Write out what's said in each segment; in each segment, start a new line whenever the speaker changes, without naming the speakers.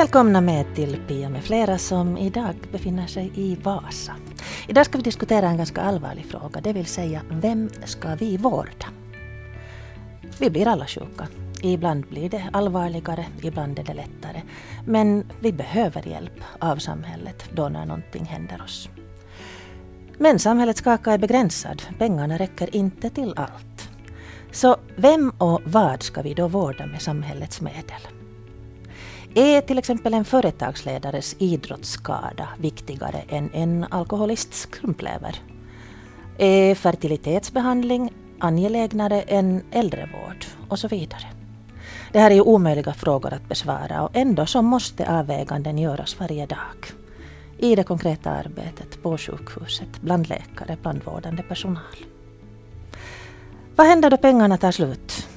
Välkomna med till Pia med flera som idag befinner sig i Vasa. Idag ska vi diskutera en ganska allvarlig fråga, det vill säga vem ska vi vårda? Vi blir alla sjuka. Ibland blir det allvarligare, ibland är det lättare. Men vi behöver hjälp av samhället då när någonting händer oss. Men samhällets kaka är begränsad, pengarna räcker inte till allt. Så vem och vad ska vi då vårda med samhällets medel? Är till exempel en företagsledares idrottsskada viktigare än en alkoholists skrumplever? Är fertilitetsbehandling angelägnare än äldrevård? Och så vidare. Det här är ju omöjliga frågor att besvara och ändå så måste avväganden göras varje dag. I det konkreta arbetet på sjukhuset, bland läkare, bland vårdande personal. Vad händer då pengarna tar slut?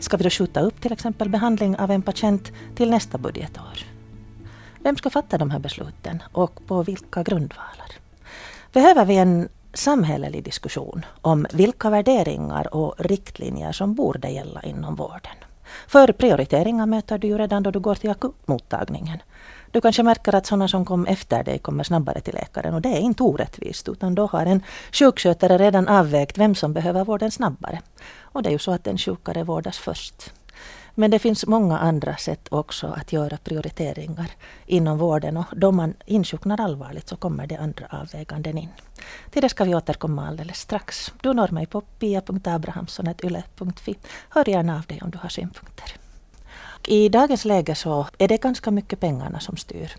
Ska vi då skjuta upp till exempel behandling av en patient till nästa budgetår? Vem ska fatta de här besluten och på vilka grundvalar? Behöver vi en samhällelig diskussion om vilka värderingar och riktlinjer som borde gälla inom vården? För prioriteringar möter du ju redan då du går till akutmottagningen. Du kanske märker att sådana som kom efter dig kommer snabbare till läkaren och det är inte orättvist utan då har en sjukskötare redan avvägt vem som behöver vården snabbare. Och det är ju så att den sjukare vårdas först. Men det finns många andra sätt också att göra prioriteringar inom vården och då man insjuknar allvarligt så kommer det andra avväganden in. Till det ska vi återkomma alldeles strax. Du når mig på pia.abrahamssonetyle.fi. Hör gärna av dig om du har synpunkter. I dagens läge så är det ganska mycket pengarna som styr.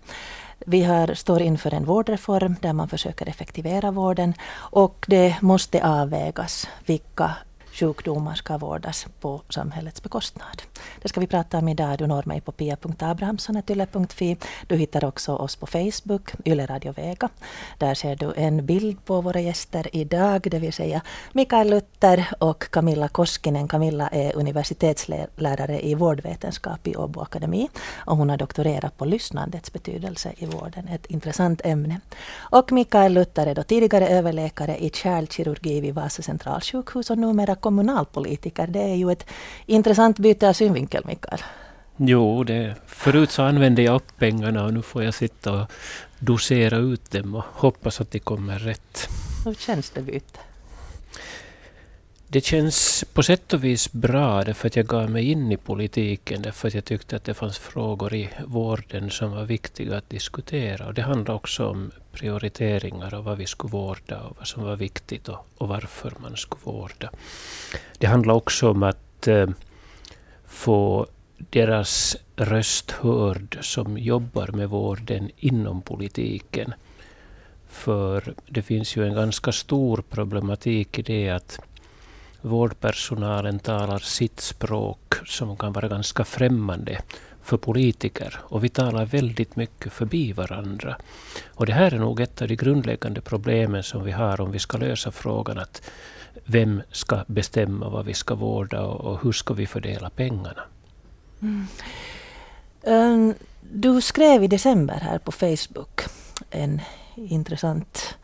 Vi har, står inför en vårdreform där man försöker effektivera vården och det måste avvägas vilka sjukdomar ska vårdas på samhällets bekostnad. Det ska vi prata om idag. Du når mig på pia.abrahamsson.yle.fi. Du hittar också oss på Facebook, Yle Radio Vega. Där ser du en bild på våra gäster idag, det vill säga Mikael Luther och Camilla Koskinen. Camilla är universitetslärare i vårdvetenskap i Åbo Akademi och hon har doktorerat på lyssnandets betydelse i vården, ett intressant ämne. Och Mikael Luther är då tidigare överläkare i kärlkirurgi vid Vasa centralsjukhus och numera kommunalpolitiker. Det är ju ett intressant byte av synvinkel, Mikael.
Jo, det, förut så använde jag upp pengarna och nu får jag sitta och dosera ut dem och hoppas att de kommer rätt.
Hur känns det byte?
Det känns på sätt och vis bra därför att jag gav mig in i politiken därför att jag tyckte att det fanns frågor i vården som var viktiga att diskutera. Och det handlar också om prioriteringar och vad vi skulle vårda och vad som var viktigt och, och varför man skulle vårda. Det handlar också om att eh, få deras röst hörd som jobbar med vården inom politiken. För det finns ju en ganska stor problematik i det att vårdpersonalen talar sitt språk som kan vara ganska främmande för politiker. Och vi talar väldigt mycket förbi varandra. Och det här är nog ett av de grundläggande problemen som vi har om vi ska lösa frågan att vem ska bestämma vad vi ska vårda och, hur ska vi fördela pengarna. Mm.
Um, du skrev i december här på Facebook en intressant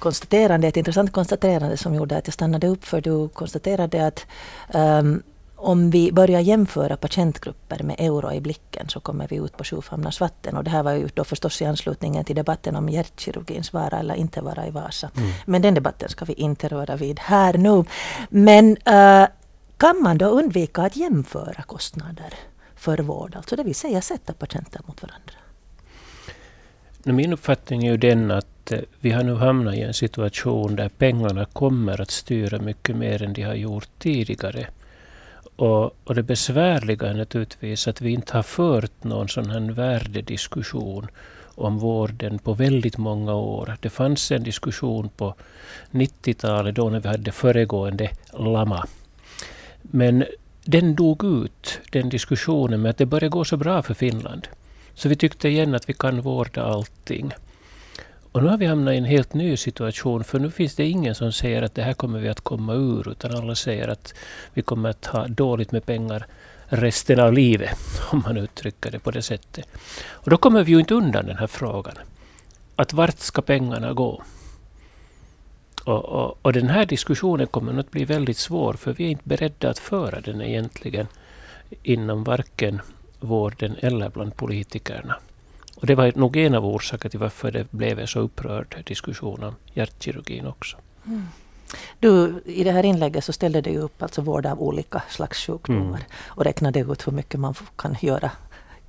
konstaterande, ett intressant konstaterande som gjorde att jag stannade upp för du konstaterade att um, om vi börjar jämföra patientgrupper med euro i blicken så kommer vi ut på sjufamnars vatten. Och det här var ju då förstås i anslutning till debatten om hjärtkirurgins vara eller inte vara i Vasa. Mm. Men den debatten ska vi inte röra vid här nu. Men uh, kan man då undvika att jämföra kostnader för vård? Alltså det vill säga sätta patienter mot varandra.
Min uppfattning är ju den att vi har nu hamnat i en situation där pengarna kommer att styra mycket mer än de har gjort tidigare. Och, och det besvärliga är naturligtvis att vi inte har fört någon sån här värdediskussion om vården på väldigt många år. Det fanns en diskussion på 90-talet då när vi hade föregående LAMA. Men den dog ut, den diskussionen, med att det började gå så bra för Finland. Så vi tyckte igen att vi kan vårda allting. Och nu har vi hamnat i en helt ny situation, för nu finns det ingen som säger att det här kommer vi att komma ur, utan alla säger att vi kommer att ha dåligt med pengar resten av livet, om man uttrycker det på det sättet. Och då kommer vi ju inte undan den här frågan. Att vart ska pengarna gå? Och, och, och den här diskussionen kommer att bli väldigt svår, för vi är inte beredda att föra den egentligen inom varken vården eller bland politikerna. Och det var nog en av orsakerna till varför det blev en så upprörd diskussion om hjärtkirurgin också. Mm.
Du, I det här inlägget så ställde du upp alltså vård av olika slags sjukdomar mm. och räknade ut hur mycket man kan göra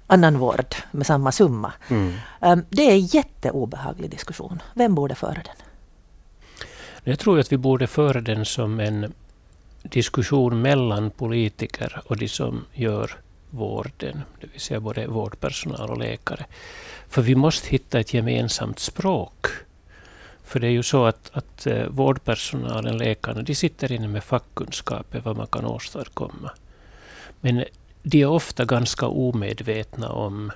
annan vård med samma summa. Mm. Um, det är en jätteobehaglig diskussion. Vem borde föra den?
Jag tror att vi borde föra den som en diskussion mellan politiker och de som gör vården, det vill säga både vårdpersonal och läkare. För vi måste hitta ett gemensamt språk. För det är ju så att, att eh, vårdpersonalen, läkarna, de sitter inne med fackkunskaper vad man kan åstadkomma. Men de är ofta ganska omedvetna om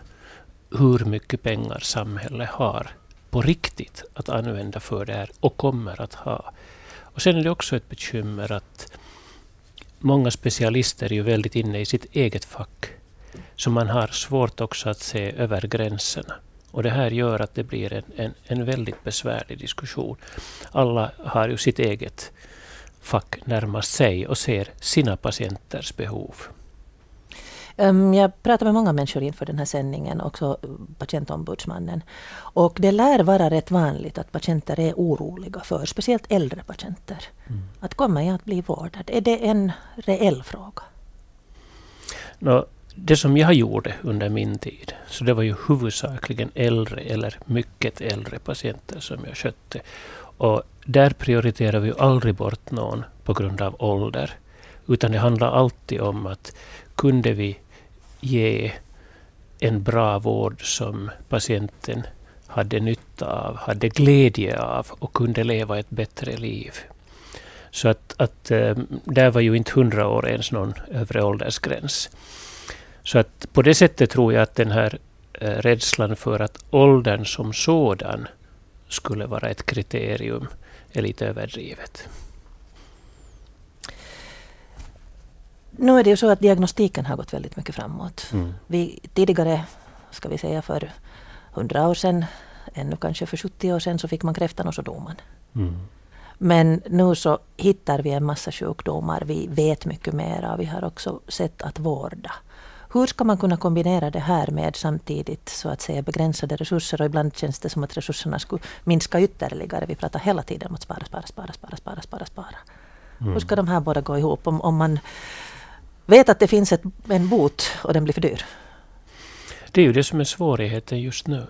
hur mycket pengar samhället har på riktigt att använda för det här och kommer att ha. Och sen är det också ett bekymmer att många specialister är ju väldigt inne i sitt eget fack. Så man har svårt också att se över gränserna. Och det här gör att det blir en, en, en väldigt besvärlig diskussion. Alla har ju sitt eget fack närmast sig och ser sina patienters behov.
Um, jag pratar med många människor inför den här sändningen, också patientombudsmannen. Och det lär vara rätt vanligt att patienter är oroliga för, speciellt äldre patienter. Mm. Att kommer jag att bli vårdad? Är det en reell fråga?
No, det som jag gjorde under min tid, så det var ju huvudsakligen äldre eller mycket äldre patienter som jag skötte. Och där prioriterar vi aldrig bort någon på grund av ålder. Utan det handlar alltid om att kunde vi ge en bra vård som patienten hade nytta av, hade glädje av och kunde leva ett bättre liv. Så att, att eh, där var ju inte hundra år ens någon övre åldersgräns. Så att på det sättet tror jag att den här eh, rädslan för att åldern som sådan skulle vara ett kriterium är lite överdrivet.
Nu är det ju så att diagnostiken har gått väldigt mycket framåt. Mm. Vi, tidigare, ska vi säga för hundra år sedan, ännu kanske för 70 år sedan, så fick man kräftan och så dog man. Mm. Men nu så hittar vi en massa sjukdomar, vi vet mycket mer och vi har också sätt att vårda. Hur ska man kunna kombinera det här med samtidigt så att säga begränsade resurser och ibland känns det som att resurserna skulle minska ytterligare. Vi pratar hela tiden om att spara, spara, spara, spara, spara, spara, spara. Mm. Hur ska de här båda gå ihop? Om, om man vet att det finns ett, en bot och den blir för dyr.
Det är ju det som är svårigheten just nu.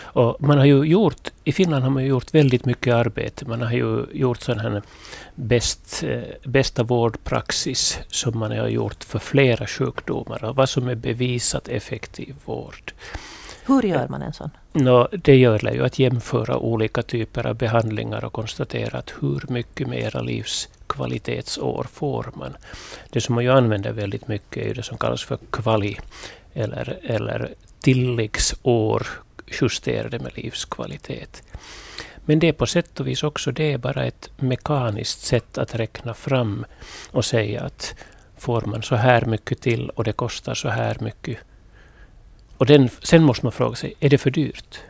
Och man har ju gjort, I Finland har man gjort väldigt mycket arbete. Man har ju gjort sån här bäst, eh, bästa vårdpraxis som man har gjort för flera sjukdomar och vad som är bevisat effektiv vård.
Hur gör man en sån?
No, det gör ju att jämföra olika typer av behandlingar och konstatera att hur mycket mera kvalitetsår får man. Det som man ju använder väldigt mycket är det som kallas för kvali eller, eller tilläggsår justerade med livskvalitet. Men det är på sätt och vis också det är bara ett mekaniskt sätt att räkna fram och säga att får man så här mycket till och det kostar så här mycket och den, sen måste man fråga sig, är det för dyrt?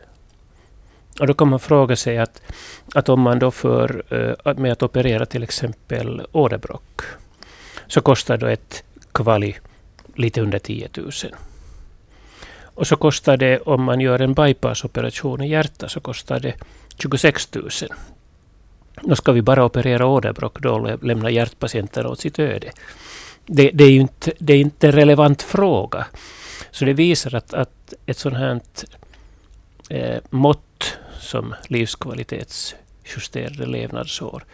Och då kan man fråga sig att, att om man då för eh, med att operera till exempel åderbråck, så kostar då ett kvali lite under 10 000. Och så kostar det, om man gör en bypassoperation i hjärtat, så kostar det 26 000. Då ska vi bara operera åderbråck då och lämna hjärtpatienten åt sitt öde. Det, det, är ju inte, det är inte en relevant fråga. Så det visar att, att ett sådant här eh, mått som livskvalitetsjusterade levnadsår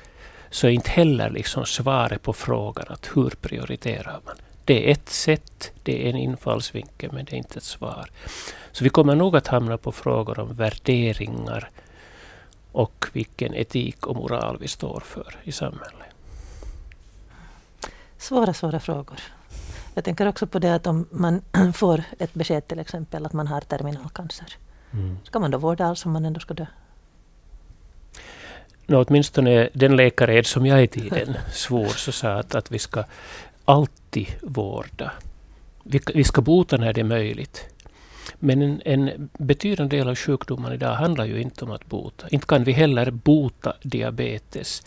så är inte heller liksom svaret på frågan att hur prioriterar man. Det är ett sätt, det är en infallsvinkel, men det är inte ett svar. Så vi kommer nog att hamna på frågor om värderingar och vilken etik och moral vi står för i samhället.
Svåra, svåra frågor. Jag tänker också på det att om man får ett besked till exempel att man har terminalcancer. Mm. Ska man då vårda alls om man ändå ska dö?
No, åtminstone den läkared som jag i tiden svor så sa att, att vi ska alltid vårda. Vi, vi ska bota när det är möjligt. Men en, en betydande del av sjukdomen idag handlar ju inte om att bota. Inte kan vi heller bota diabetes.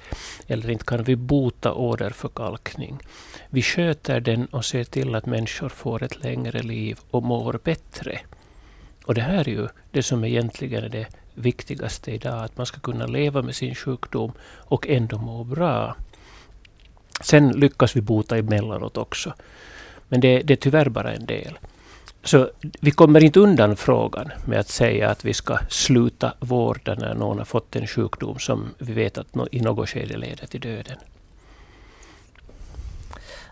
Eller inte kan vi bota åderförkalkning. Vi sköter den och ser till att människor får ett längre liv och mår bättre. Och det här är ju det som egentligen är det viktigaste idag. Att man ska kunna leva med sin sjukdom och ändå må bra. Sen lyckas vi bota emellanåt också. Men det, det är tyvärr bara en del. Så vi kommer inte undan frågan med att säga att vi ska sluta vårda när någon har fått en sjukdom som vi vet att i något skede leder till döden.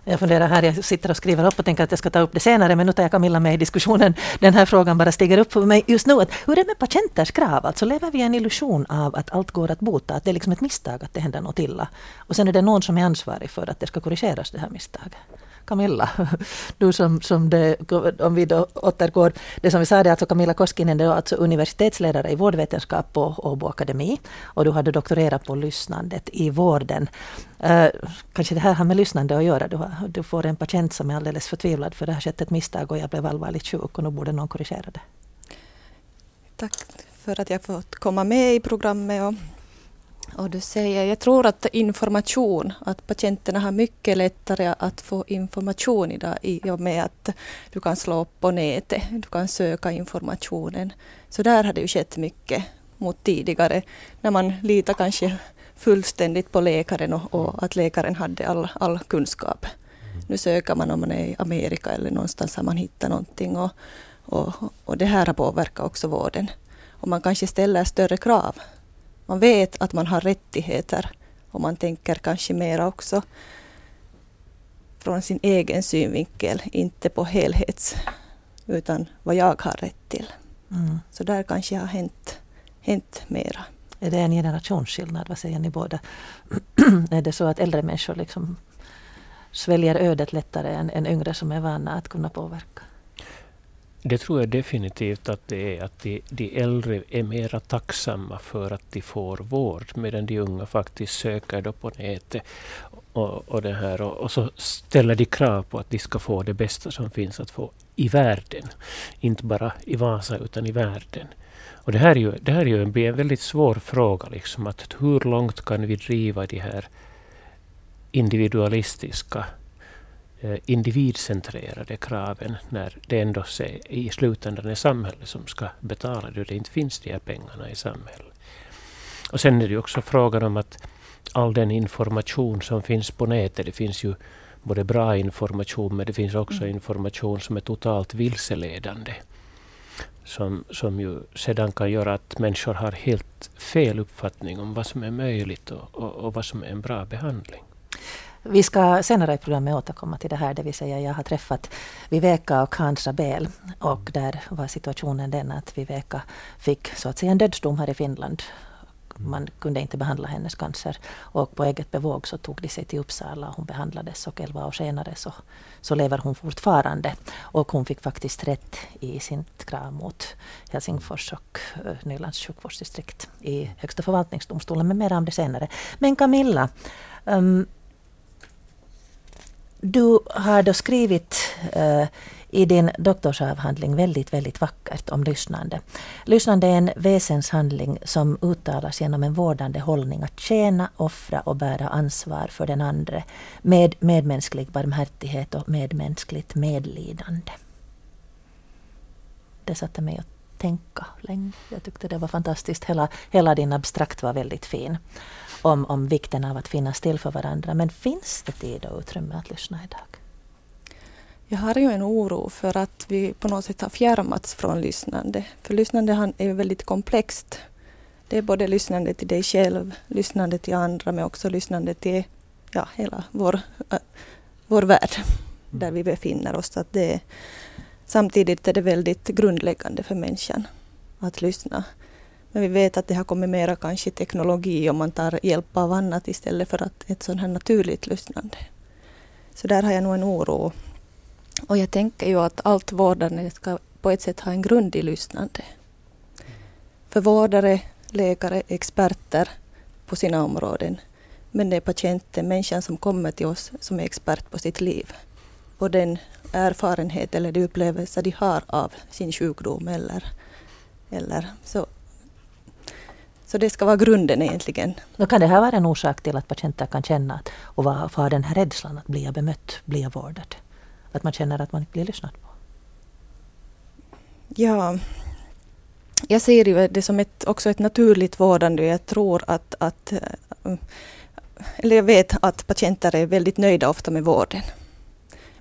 Jag funderar här, jag sitter och skriver upp och tänker att jag ska ta upp det senare, men nu tar jag Camilla med i diskussionen. Den här frågan bara stiger upp för mig just nu. Att hur är det med patienters krav? Alltså lever vi i en illusion av att allt går att bota? Att det är liksom ett misstag att det händer något illa? Och sen är det någon som är ansvarig för att det ska korrigeras, det här misstaget. Camilla, du som, som det, om vi då återgår, det som vi sa det alltså Camilla Koskinen, är alltså universitetsledare i vårdvetenskap på Åbo Akademi och du hade doktorerat på lyssnandet i vården. Eh, kanske det här har med lyssnande att göra. Du, har, du får en patient som är alldeles förtvivlad för det har skett ett misstag och jag blev allvarligt sjuk och nu borde någon korrigera det.
Tack för att jag fått komma med i programmet och och du säger, jag tror att information, att patienterna har mycket lättare att få information idag i och med att du kan slå upp på nätet, du kan söka informationen. Så där har det ju skett mycket mot tidigare, när man litar kanske fullständigt på läkaren och, och att läkaren hade all, all kunskap. Nu söker man om man är i Amerika eller någonstans har man hittat någonting och, och, och det här har påverkat också vården. Och man kanske ställer större krav man vet att man har rättigheter och man tänker kanske mera också från sin egen synvinkel, inte på helhets, utan vad jag har rätt till. Mm. Så där kanske har hänt, hänt mera.
Är det en generationsskillnad? Vad säger ni båda? är det så att äldre människor liksom sväljer ödet lättare än, än yngre som är vana att kunna påverka?
Det tror jag definitivt att det är. Att de, de äldre är mera tacksamma för att de får vård, medan de unga faktiskt söker då på nätet. Och, och, det här, och, och, så ställer de krav på att de ska få det bästa som finns att få i världen. Inte bara i Vasa, utan i världen. Och det här är ju, det här är ju en, en väldigt svår fråga. Liksom, att hur långt kan vi driva de här individualistiska individcentrerade kraven när det ändå i slutändan är samhället som ska betala det och det inte finns de här pengarna i samhället. Och sen är det också frågan om att all den information som finns på nätet, det finns ju både bra information men det finns också mm. information som är totalt vilseledande. Som, som ju sedan kan göra att människor har helt fel uppfattning om vad som är möjligt och, och, och vad som är en bra behandling.
Vi ska senare i programmet återkomma till det här, det vill säga jag har träffat Viveka och Hans Rabel och där var situationen den att Viveka fick så att säga en dödsdom här i Finland. Man kunde inte behandla hennes cancer och på eget bevåg så tog de sig till Uppsala och hon behandlades och elva år senare så, så lever hon fortfarande. Och hon fick faktiskt rätt i sitt krav mot Helsingfors och eh, Nylands sjukvårdsdistrikt i Högsta förvaltningsdomstolen, men mer om det senare. Men Camilla, um, du har då skrivit eh, i din doktorsavhandling väldigt, väldigt vackert om lyssnande. Lyssnande är en väsenshandling som uttalas genom en vårdande hållning att tjäna, offra och bära ansvar för den andre med medmänsklig barmhärtighet och medmänskligt medlidande. Det satte mig att tänka länge. Jag tyckte det var fantastiskt. Hela, hela din abstrakt var väldigt fin om, om vikten av att finnas till för varandra. Men finns det tid och utrymme att lyssna idag?
Jag har ju en oro för att vi på något sätt har fjärmats från lyssnande. För lyssnande är väldigt komplext. Det är både lyssnande till dig själv, lyssnande till andra men också lyssnande till ja, hela vår, äh, vår värld mm. där vi befinner oss. Att det, samtidigt är det väldigt grundläggande för människan att lyssna. Men vi vet att det har kommit mera kanske teknologi och man tar hjälp av annat istället för att ett sånt här naturligt lyssnande. Så där har jag nog en oro. Och jag tänker ju att allt vårdande ska på ett sätt ha en grund i lyssnande. För vårdare, läkare, experter på sina områden. Men det är patienten, människan som kommer till oss, som är expert på sitt liv. Och den erfarenhet eller de upplevelser de har av sin sjukdom eller, eller så. Så det ska vara grunden egentligen.
Då kan det här vara en orsak till att patienter kan känna att, och ha den här rädslan att bli bemött, bli vårdad? Att man känner att man inte blir lyssnad på?
Ja, jag ser det som ett, också ett naturligt vårdande. Jag tror att, att eh, eller jag vet att patienter är väldigt nöjda ofta med vården.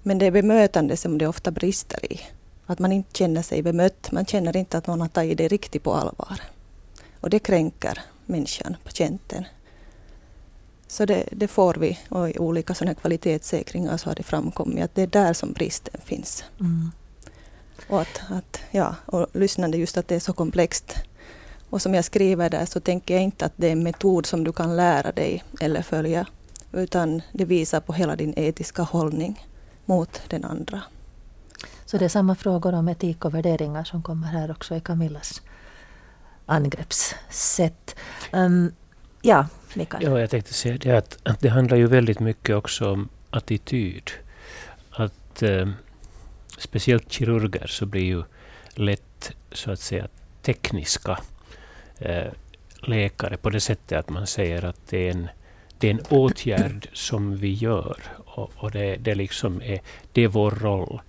Men det är bemötande som det ofta brister i. Att man inte känner sig bemött, man känner inte att någon har tagit det riktigt på allvar. Och det kränker människan, patienten. Så det, det får vi och i olika sådana kvalitetssäkringar så har det framkommit att det är där som bristen finns. Mm. Och, att, att, ja, och lyssnande just att det är så komplext. Och som jag skriver där så tänker jag inte att det är en metod som du kan lära dig eller följa. Utan det visar på hela din etiska hållning mot den andra.
Så det är samma frågor om etik och värderingar som kommer här också i Camillas angreppssätt. Um, ja, Mikael?
Ja, jag tänkte säga det att, att det handlar ju väldigt mycket också om attityd. Att eh, speciellt kirurger så blir ju lätt så att säga tekniska eh, läkare på det sättet att man säger att det är en, det är en åtgärd som vi gör och, och det, det, liksom är, det är vår roll.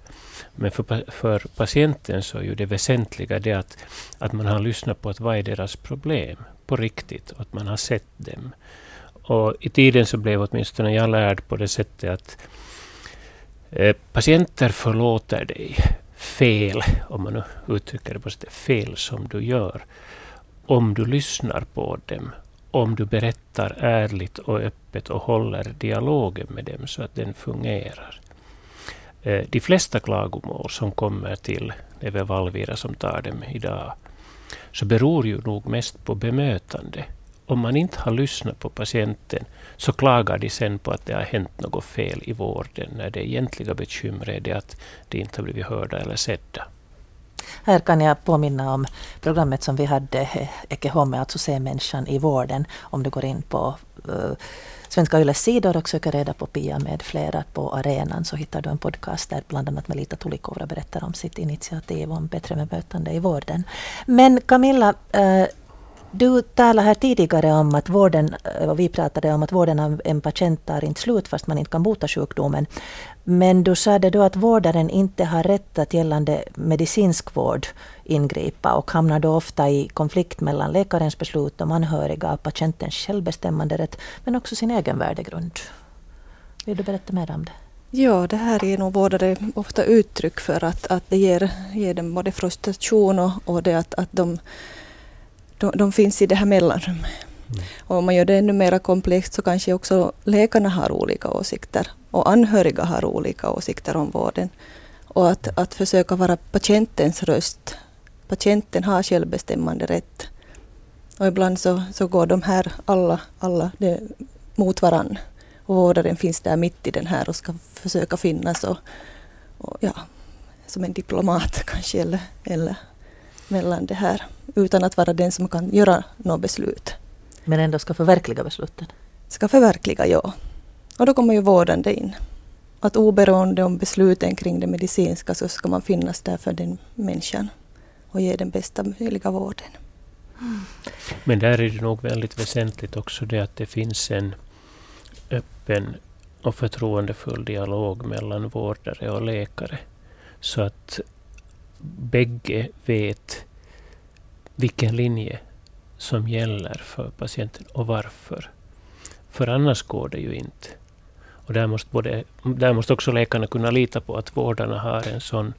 Men för, för patienten så är ju det väsentliga det att, att man har lyssnat på att vad är deras problem på riktigt och att man har sett dem. Och I tiden så blev åtminstone jag lärd på det sättet att eh, patienter förlåter dig fel, om man nu uttrycker det på sättet, fel som du gör, om du lyssnar på dem, om du berättar ärligt och öppet och håller dialogen med dem så att den fungerar. Eh, de flesta klagomål som kommer till, det är väl Valvira som tar dem idag, så beror ju nog mest på bemötande. Om man inte har lyssnat på patienten så klagar de sen på att det har hänt något fel i vården när det egentliga bekymret är att de inte har blivit hörda eller sedda.
Här kan jag påminna om programmet som vi hade, eh, Homme, alltså Se människan i vården. Om du går in på uh, Svenska Yles sidor och söker reda på Pia med flera på arenan så hittar du en podcast där bland annat Melita Tulikovra berättar om sitt initiativ om bättre bemötande i vården. Men Camilla, uh, du talade här tidigare om att vården, eh, och vi pratade om att vården av en patient tar inte slut fast man inte kan bota sjukdomen. Men du sa då att vårdaren inte har rätt att gällande medicinsk vård ingripa och hamnar då ofta i konflikt mellan läkarens beslut, de anhöriga och patientens självbestämmanderätt men också sin egen värdegrund. Vill du berätta mer om det?
Ja, det här är nog vårdare ofta uttryck för att, att det ger, ger dem både frustration och, och det att, att de de, de finns i det här mellanrummet. Mm. Och om man gör det ännu mer komplext så kanske också läkarna har olika åsikter och anhöriga har olika åsikter om vården. Och att, att försöka vara patientens röst. Patienten har självbestämmande rätt. Och ibland så, så går de här alla, alla det, mot varann. Och vårdaren finns där mitt i den här och ska försöka finnas och, och ja, som en diplomat kanske eller, eller mellan det här utan att vara den som kan göra något beslut.
Men ändå ska förverkliga besluten?
Ska förverkliga, ja. Och då kommer ju vårdande in. Att oberoende om besluten kring det medicinska så ska man finnas där för den människan och ge den bästa möjliga vården.
Men där är det nog väldigt väsentligt också det att det finns en öppen och förtroendefull dialog mellan vårdare och läkare. Så att bägge vet vilken linje som gäller för patienten och varför. För annars går det ju inte. Och där måste, både, där måste också läkarna kunna lita på att vårdarna har en sån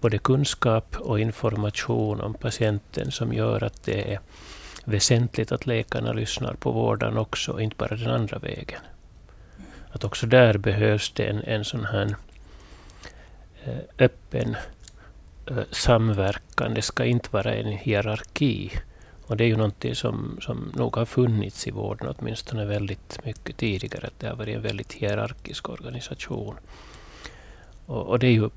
både kunskap och information om patienten som gör att det är väsentligt att läkarna lyssnar på vårdaren också, inte bara den andra vägen. Att också där behövs det en, en sån här eh, öppen samverkan. Det ska inte vara en hierarki. Och det är ju någonting som, som nog har funnits i vården åtminstone väldigt mycket tidigare. Att det har varit en väldigt hierarkisk organisation. Och, och det är ju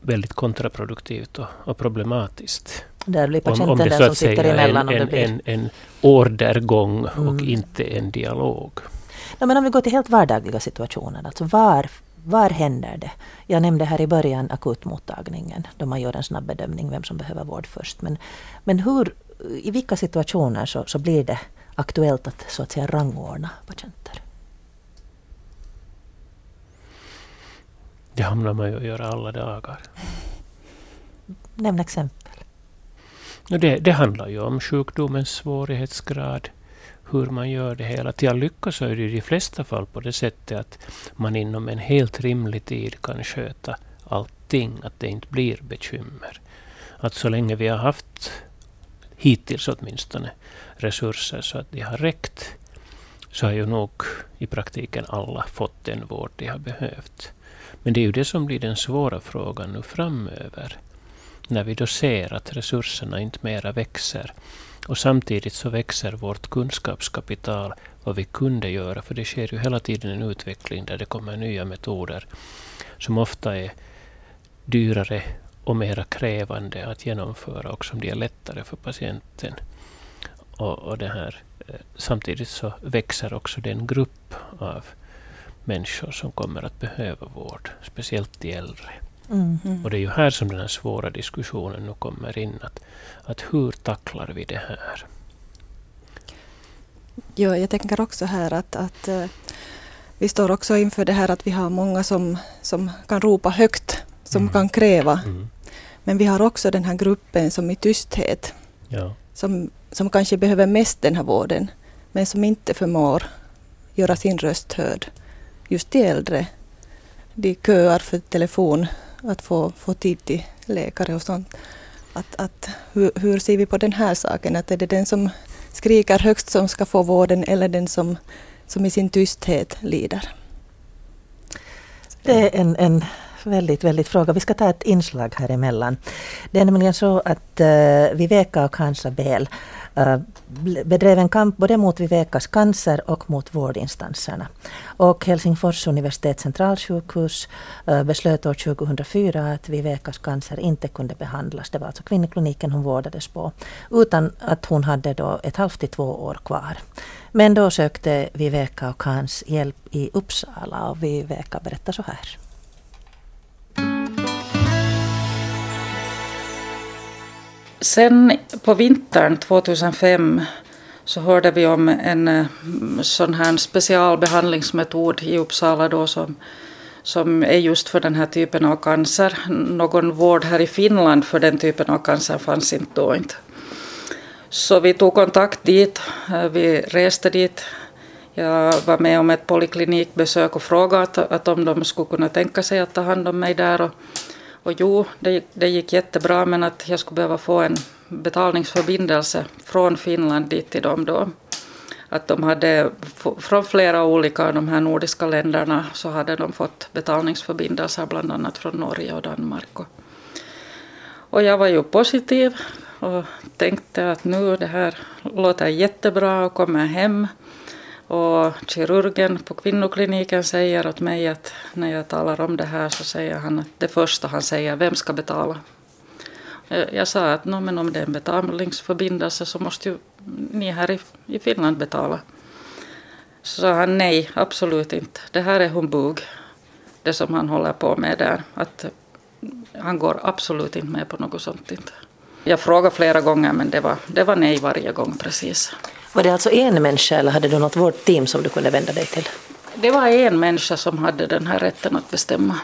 väldigt kontraproduktivt och, och problematiskt.
Där blir patienten om, om det, den som sitter emellan.
En, en, en, en ordergång mm. och inte en dialog.
Ja, men om vi går till helt vardagliga situationer. Alltså var var händer det? Jag nämnde här i början akutmottagningen då man gör en snabb bedömning vem som behöver vård först. Men, men hur, i vilka situationer så, så blir det aktuellt att så att säga rangordna patienter?
Det hamnar man ju att göra alla dagar.
Nämn exempel.
Det, det handlar ju om sjukdomens svårighetsgrad, hur man gör det hela. Till att lyckas så är det i de flesta fall på det sättet att man inom en helt rimlig tid kan sköta allting, att det inte blir bekymmer. Att så länge vi har haft, hittills åtminstone, resurser så att de har räckt, så har ju nog i praktiken alla fått den vård de har behövt. Men det är ju det som blir den svåra frågan nu framöver. När vi då ser att resurserna inte mera växer och samtidigt så växer vårt kunskapskapital, vad vi kunde göra, för det sker ju hela tiden en utveckling där det kommer nya metoder som ofta är dyrare och mera krävande att genomföra och som de är lättare för patienten. Och, och det här, eh, samtidigt så växer också den grupp av människor som kommer att behöva vård, speciellt de äldre. Mm. Och det är ju här som den här svåra diskussionen nu kommer in. Att, att hur tacklar vi det här?
Ja, jag tänker också här att, att uh, vi står också inför det här att vi har många som, som kan ropa högt, som mm. kan kräva. Mm. Men vi har också den här gruppen som i tysthet, ja. som, som kanske behöver mest den här vården, men som inte förmår göra sin röst hörd. Just de äldre, de köar för telefon att få, få tid till läkare och sånt. Att, att, hur, hur ser vi på den här saken? Att är det den som skriker högst som ska få vården eller den som, som i sin tysthet lider?
Det är en, en väldigt, väldigt fråga. Vi ska ta ett inslag här emellan. Det är nämligen så att eh, uh, Viveka och Hansa Bel Eh, bedrev en kamp både mot Vivekas cancer och mot vårdinstanserna. Och Helsingfors universitets centralsjukhus eh, beslöt år 2004 att Vivekas cancer inte kunde behandlas. Det var alltså kvinnokliniken hon vårdades på. Utan att hon hade då ett halvt till två år kvar. Men då sökte Viveka och Hans hjälp i Uppsala och Viveka berättar så här.
Sen på vintern 2005 så hörde vi om en eh, sån här specialbehandlingsmetod i Uppsala då som, som är just för den här typen av cancer. Någon vård här i Finland för den typen av cancer fanns inte då inte. Så vi tog kontakt dit, eh, vi reste dit. Jag var med om ett poliklinikbesök och frågade att, att om de skulle kunna tänka sig att ta hand om mig där. Och, och jo, det, det gick jättebra men att jag skulle behöva få en betalningsförbindelse från Finland dit till dem då. Att de hade från flera olika av de här nordiska länderna så hade de fått betalningsförbindelser bland annat från Norge och Danmark. Och, jag var ju positiv och tänkte att nu det här låter jättebra och kommer hem och kirurgen på kvinnokliniken säger åt mig att när jag talar om det här så säger han att det första han säger, vem ska betala? Eh, jag sa att no, men om det är en betalningsförbindelse så måste ju ni här i, i Finland betala. Så sa han nej, absolut inte. Det här är humbug, det som han håller på med där. Att han går absolut inte med på något sånt. Inte. Jag frågade flera gånger men det var, det var nej varje gång precis.
Var det alltså en människa eller hade du något vårdteam som du kunde vända dig till?
Det var en människa som hade den här rätten att bestämma.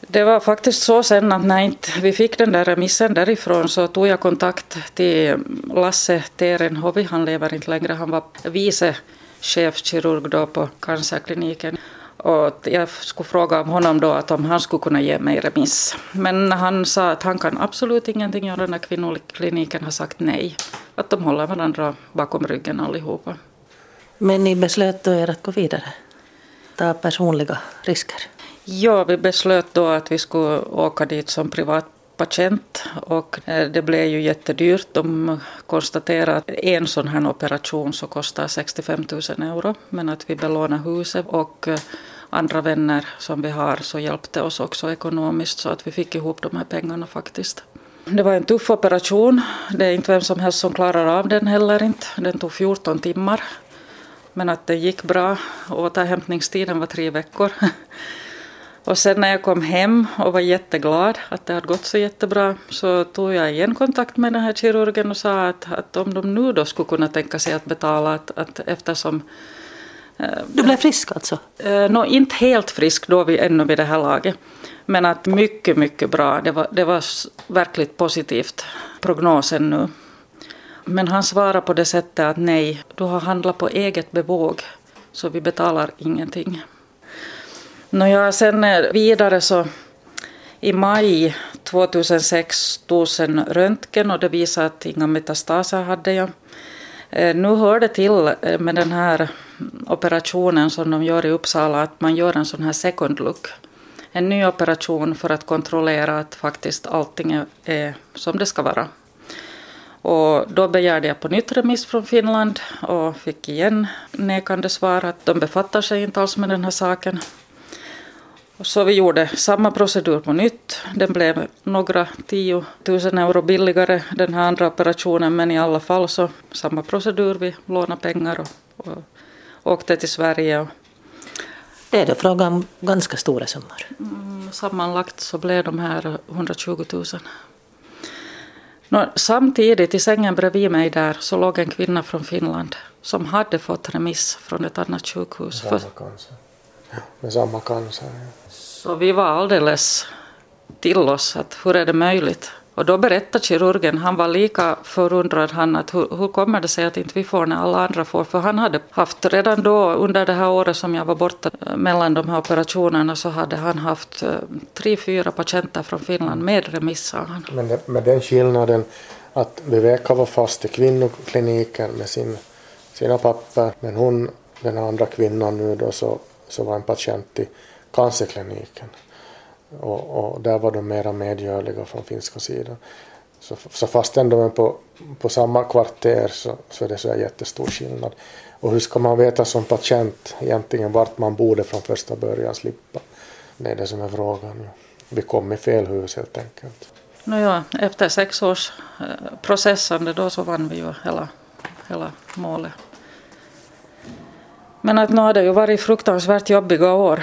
Det var faktiskt så sen att när inte vi fick den där remissen därifrån så tog jag kontakt till Lasse Terenhovi, han lever inte längre, han var vice chefkirurg då på cancerkliniken. Och jag skulle fråga om honom då att om han skulle kunna ge mig remiss. Men han sa att han kan absolut ingenting göra när kvinnokliniken har sagt nej. Att de håller varandra bakom ryggen allihopa.
Men ni beslöt då er att gå vidare? Ta personliga risker?
Ja, vi beslöt då att vi skulle åka dit som patient och eh, det blev ju jättedyrt. De konstaterade att en sån här operation så kostar 65 000 euro men att vi belånade huset och eh, andra vänner som vi har så hjälpte oss också ekonomiskt så att vi fick ihop de här pengarna faktiskt. Det var en tuff operation. Det är inte vem som helst som klarar av den heller inte. Den tog 14 timmar. Men att det gick bra. Återhämtningstiden var tre veckor. Och sen när jag kom hem och var jätteglad att det hade gått så jättebra så tog jag igen kontakt med den här kirurgen och sa att, att om de nu då skulle kunna tänka sig att betala att, att eftersom
eh, du blev frisk alltså?
Eh, no, inte helt frisk då vi, ännu vid det här laget. Men att mycket, mycket bra. Det var, det var verkligt positivt, prognosen nu. Men han svarade på det sättet att nej, du har handlat på eget bevåg så vi betalar ingenting. Nåja, sen eh, vidare så i maj 2006 togs en röntgen och det visade att inga metastaser hade jag. Eh, nu hör det till eh, med den här operationen som de gör i Uppsala att man gör en sån här second look. En ny operation för att kontrollera att faktiskt allting är som det ska vara. Och då begärde jag på nytt remiss från Finland och fick igen nekande svar att de befattar sig inte alls med den här saken. Så vi gjorde samma procedur på nytt. Den blev några tiotusen euro billigare den här andra operationen men i alla fall så samma procedur. Vi lånade pengar och, och åkte till Sverige. Och,
det är då fråga om ganska stora summor.
Mm, sammanlagt så blev de här 120 000. Nå, samtidigt i sängen bredvid mig där så låg en kvinna från Finland som hade fått remiss från ett annat sjukhus.
Ja, med samma cancer.
Så vi var alldeles till oss att hur är det möjligt? Och då berättade kirurgen, han var lika förundrad han att hur, hur kommer det sig att inte vi får när alla andra får? För han hade haft redan då under det här året som jag var borta eh, mellan de här operationerna så hade han haft eh, tre, fyra patienter från Finland med remiss han.
Men det, med den skillnaden att Viveka var fast i kvinnokliniken med sin, sina papper men hon, den andra kvinnan nu då så, så var en patient i cancerkliniken. Och, och, där var de mera medgörliga från finska sidan. Så, så fastän de är på, på samma kvarter så, så är det så jättestor skillnad. Och hur ska man veta som patient egentligen vart man borde från första början slippa? Det är det som är frågan. Vi kom i fel hus helt enkelt.
Nåja, efter sex års eh, processande då så vann vi ju hela, hela målet. Men att nu har det ju varit fruktansvärt jobbiga år.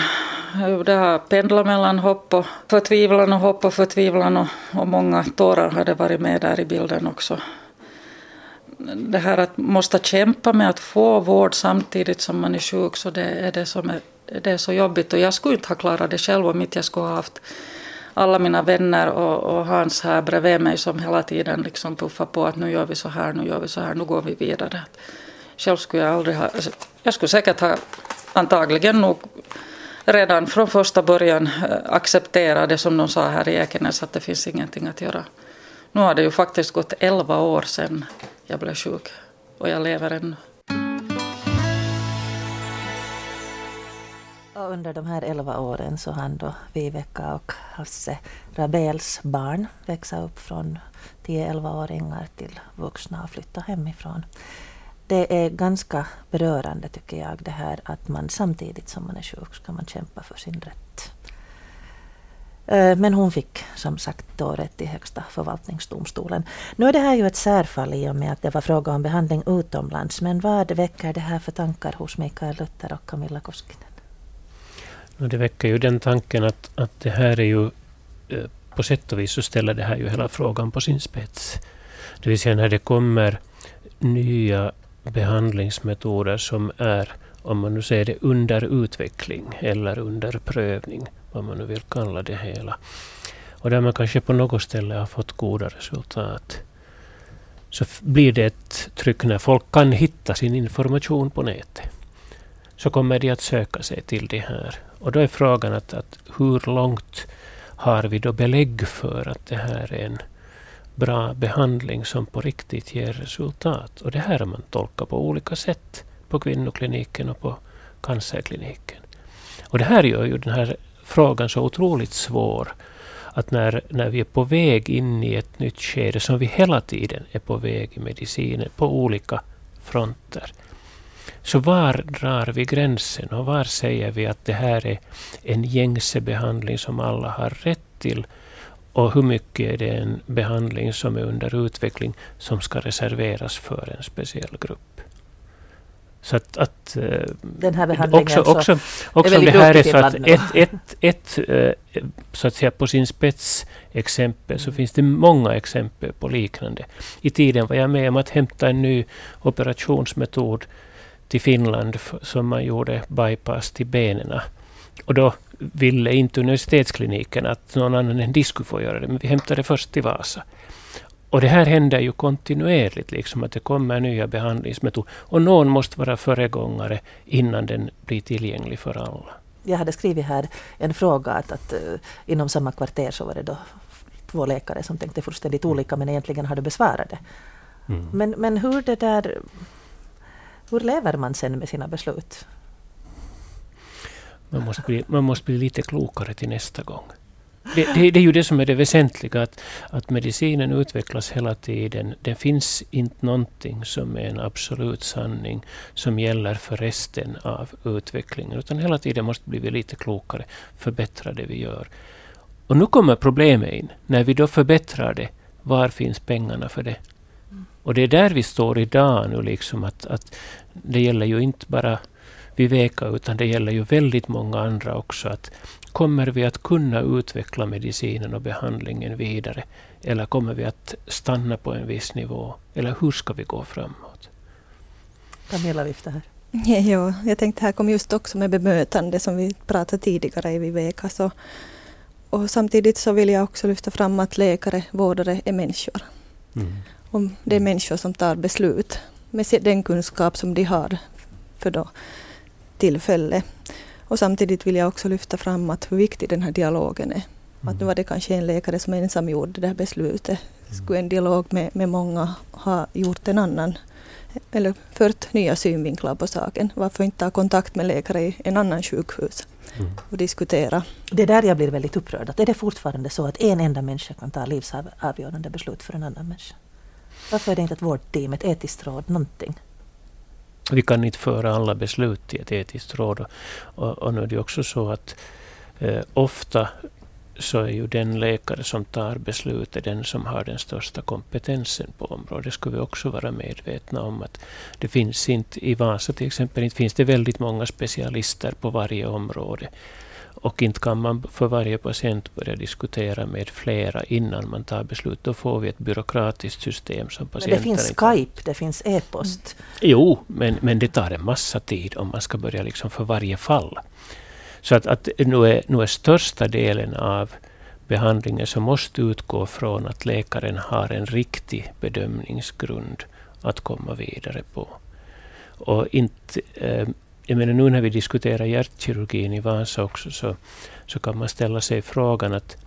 Det har pendlat mellan hopp och förtvivlan och hopp och förtvivlan och, och många tårar har det varit med där i bilden också. Det här att måste kämpa med att få vård samtidigt som man är sjuk så det är det som är, det är så jobbigt och jag skulle inte ha klarat det själv om inte jag skulle ha haft alla mina vänner och, och Hans här bredvid mig som hela tiden liksom puffar på att nu gör vi så här, nu gör vi så här, nu går vi vidare. Själv skulle jag aldrig ha, jag skulle säkert ha antagligen nog redan från första början eh, accepterat acceptera det som de sa här i Ekenäs att det finns ingenting att göra. Nu har det ju faktiskt gått elva år sedan jag blev sjuk och jag lever ännu.
Och under de här elva åren så hann då Viveka och Hasse Rabels barn växa upp från 10-11-åringar till vuxna och flytta hemifrån det är ganska berörande tycker jag det här att man samtidigt som man är sjuk ska man kämpa för sin rätt. Eh, men hon fick som sagt då rätt i Högsta förvaltningsdomstolen. Nu är det här ju ett särfall i och med att det var fråga om behandling utomlands. Men vad väcker det här för tankar hos Mikael Luther och Camilla Koskinen?
Det väcker ju den tanken att, att det här är ju eh, på sätt och vis så ställer det här ju hela frågan på sin spets. Det vill säga när det kommer nya behandlingsmetoder som är, om man nu säger det, under utveckling eller under prövning, vad man nu vill kalla det hela. Och där man kanske på något ställe har fått goda resultat så blir det ett tryck när folk kan hitta sin information på nätet. Så kommer de att söka sig till det här. Och då är frågan att, att hur långt har vi då belägg för att det här är en bra behandling som på riktigt ger resultat. Och det här har man tolkat på olika sätt på kvinnokliniken och på cancerkliniken. Och det här gör ju den här frågan så otroligt svår. Att när, när vi är på väg in i ett nytt skede, som vi hela tiden är på väg i medicinen, på olika fronter. Så var drar vi gränsen och var säger vi att det här är en gängse behandling som alla har rätt till och hur mycket är det en behandling som är under utveckling som ska reserveras för en speciell grupp? Så att, att
eh, Den här behandlingen
också, också, också, också om det här är så att ett, ett, ett, eh, så att säga på sin spets exempel så finns det många exempel på liknande. I tiden var jag med om att hämta en ny operationsmetod till Finland som man gjorde bypass till benen. Och då ville inte universitetskliniken att någon annan än de skulle få göra det, men vi hämtade först till Vasa. Och det här händer ju kontinuerligt, liksom att det kommer nya behandlingsmetoder. Och någon måste vara föregångare innan den blir tillgänglig för alla.
Jag hade skrivit här en fråga att, att uh, inom samma kvarter så var det då två läkare som tänkte fullständigt mm. olika men egentligen hade besvarat det. Mm. Men, men hur det där... Hur lever man sen med sina beslut?
Man måste bli, man måste bli lite klokare till nästa gång. Det, det, det, är ju det som är det väsentliga, att, att medicinen utvecklas hela tiden. Det finns inte någonting som är en absolut sanning som gäller för resten av utvecklingen, utan hela tiden måste vi bli lite klokare, förbättra det vi gör. Och nu kommer problemet in. När vi då förbättrar det, var finns pengarna för det? Och det är där vi står idag nu, liksom att, att det gäller ju inte bara Viveka, utan det gäller ju väldigt många andra också. Att kommer vi att kunna utveckla medicinen och behandlingen vidare? Eller kommer vi att stanna på en viss nivå? Eller hur ska vi gå framåt?
Camilla viftar här.
Ja, jag tänkte här kom just också med bemötande som vi pratade tidigare i Viveka. Så, och samtidigt så vill jag också lyfta fram att läkare, vårdare är människor. Mm. Och det är människor som tar beslut med den kunskap som de har för då tillfälle. Och samtidigt vill jag också lyfta fram att hur viktig den här dialogen är. Mm. Att nu var det kanske en läkare som ensam gjorde det här beslutet. Skulle en dialog med, med många ha gjort en annan eller fört nya synvinklar på saken. Varför inte ta kontakt med läkare i en annan sjukhus mm. och diskutera?
Det är där jag blir väldigt upprörd. Att är det fortfarande så att en enda människa kan ta livsavgörande beslut för en annan människa? Varför är det inte ett vårdteam, ett etiskt råd, någonting?
Vi kan inte föra alla beslut till ett etiskt råd. Och, och nu är det också så att eh, ofta så är ju den läkare som tar beslutet den som har den största kompetensen på området. Det ska vi också vara medvetna om. att Det finns inte, i Vasa till exempel, inte finns det väldigt många specialister på varje område. Och inte kan man för varje patient börja diskutera med flera innan man tar beslut. Då får vi ett byråkratiskt system som patienten
Men det finns Skype, det finns e-post. Mm.
Jo, men, men det tar en massa tid om man ska börja liksom för varje fall. Så att, att nu, är, nu är största delen av behandlingen som måste utgå från att läkaren har en riktig bedömningsgrund att komma vidare på. Och inte, eh, jag menar nu när vi diskuterar hjärtkirurgin i Vasa också så, så kan man ställa sig frågan att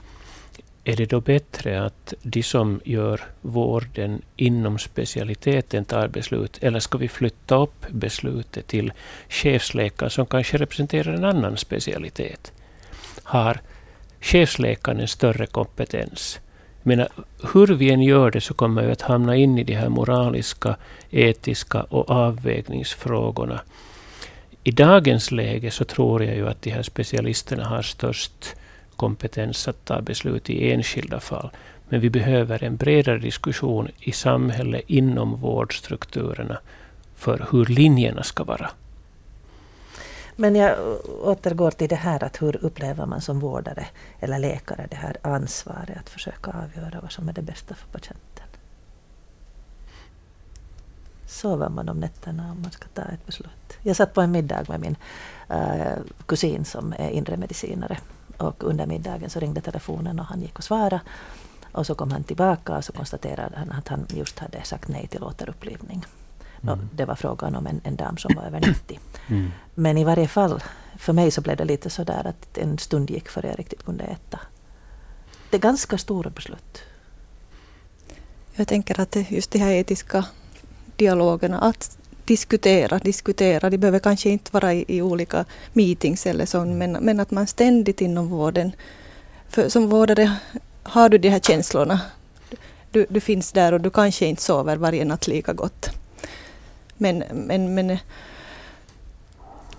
är det då bättre att de som gör vården inom specialiteten tar beslut, eller ska vi flytta upp beslutet till chefsläkaren som kanske representerar en annan specialitet? Har chefsläkaren en större kompetens? Jag menar, hur vi än gör det så kommer vi att hamna in i de här moraliska, etiska och avvägningsfrågorna i dagens läge så tror jag ju att de här specialisterna har störst kompetens att ta beslut i enskilda fall. Men vi behöver en bredare diskussion i samhället inom vårdstrukturerna för hur linjerna ska vara.
Men jag återgår till det här att hur upplever man som vårdare eller läkare det här ansvaret att försöka avgöra vad som är det bästa för patienten? Sover man om nätterna om man ska ta ett beslut? Jag satt på en middag med min uh, kusin som är inre medicinare. Och under middagen så ringde telefonen och han gick och svarade. Och så kom han tillbaka och så konstaterade han att han just hade sagt nej till återupplivning. Mm. Det var frågan om en, en dam som var över 90. Mm. Men i varje fall, för mig så blev det lite så där att en stund gick före jag riktigt kunde äta. Det är ganska stora beslut.
Jag tänker att just de här etiska dialogerna, att diskutera, diskutera. De behöver kanske inte vara i, i olika meetings eller så, men, men att man ständigt inom vården, för som vårdare har du de här känslorna. Du, du finns där och du kanske inte sover varje natt lika gott. Men, men, men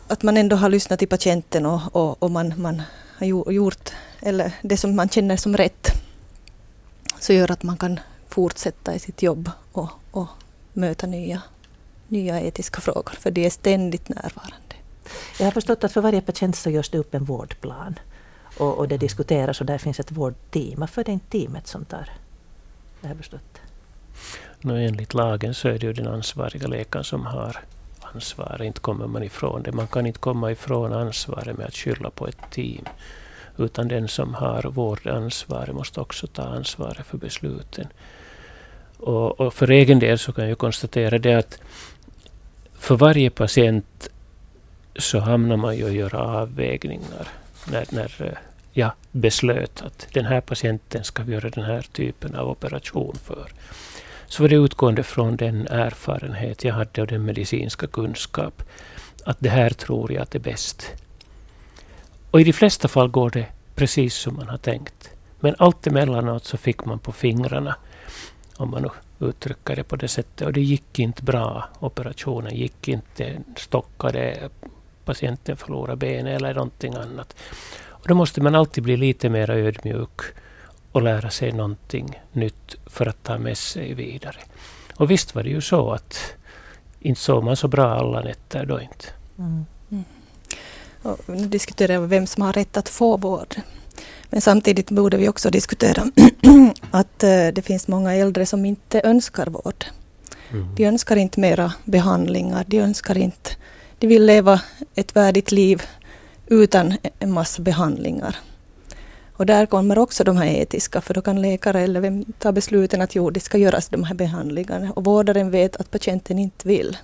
att man ändå har lyssnat till patienten och, och, och man, man har gjort eller det som man känner som rätt så gör att man kan fortsätta i sitt jobb och, och möta nya nya etiska frågor, för de är ständigt närvarande.
Jag har förstått att för varje patient så görs det upp en vårdplan och, och det diskuteras och där finns ett vårdteam. Varför är det inte teamet som tar det här beslutet?
No, enligt lagen så är det ju den ansvariga läkaren som har ansvar. Inte kommer man ifrån det. Man kan inte komma ifrån ansvaret med att skylla på ett team. Utan den som har vårdansvaret måste också ta ansvaret för besluten. Och, och, för egen del så kan jag konstatera det att för varje patient så hamnar man ju att göra avvägningar. När, när eh, jag beslöt att den här patienten ska vi göra den här typen av operation för. Så var det utgående från den erfarenhet jag hade och den medicinska kunskap. Att det här tror jag att är bäst. Och i de flesta fall går det precis som man har tänkt. Men allt emellanåt så fick man på fingrarna, om man nu uttrycker det på det sättet. Och det gick inte bra. Operationen gick inte, stockade, patienten förlorade benet eller någonting annat. Och då måste man alltid bli lite mer ödmjuk och lära sig någonting nytt för att ta med sig vidare. Och visst var det ju så att inte sov man så bra alla nätter då inte. Mm.
Mm. Och nu diskuterar vi vem som har rätt att få vård. Men samtidigt borde vi också diskutera att eh, det finns många äldre som inte önskar vård. Mm. De önskar inte mera behandlingar, de önskar inte... De vill leva ett värdigt liv utan en massa behandlingar. Och där kommer också de här etiska, för då kan läkare eller vem ta besluten att jo, det ska göras de här behandlingarna. Och vårdaren vet att patienten inte vill.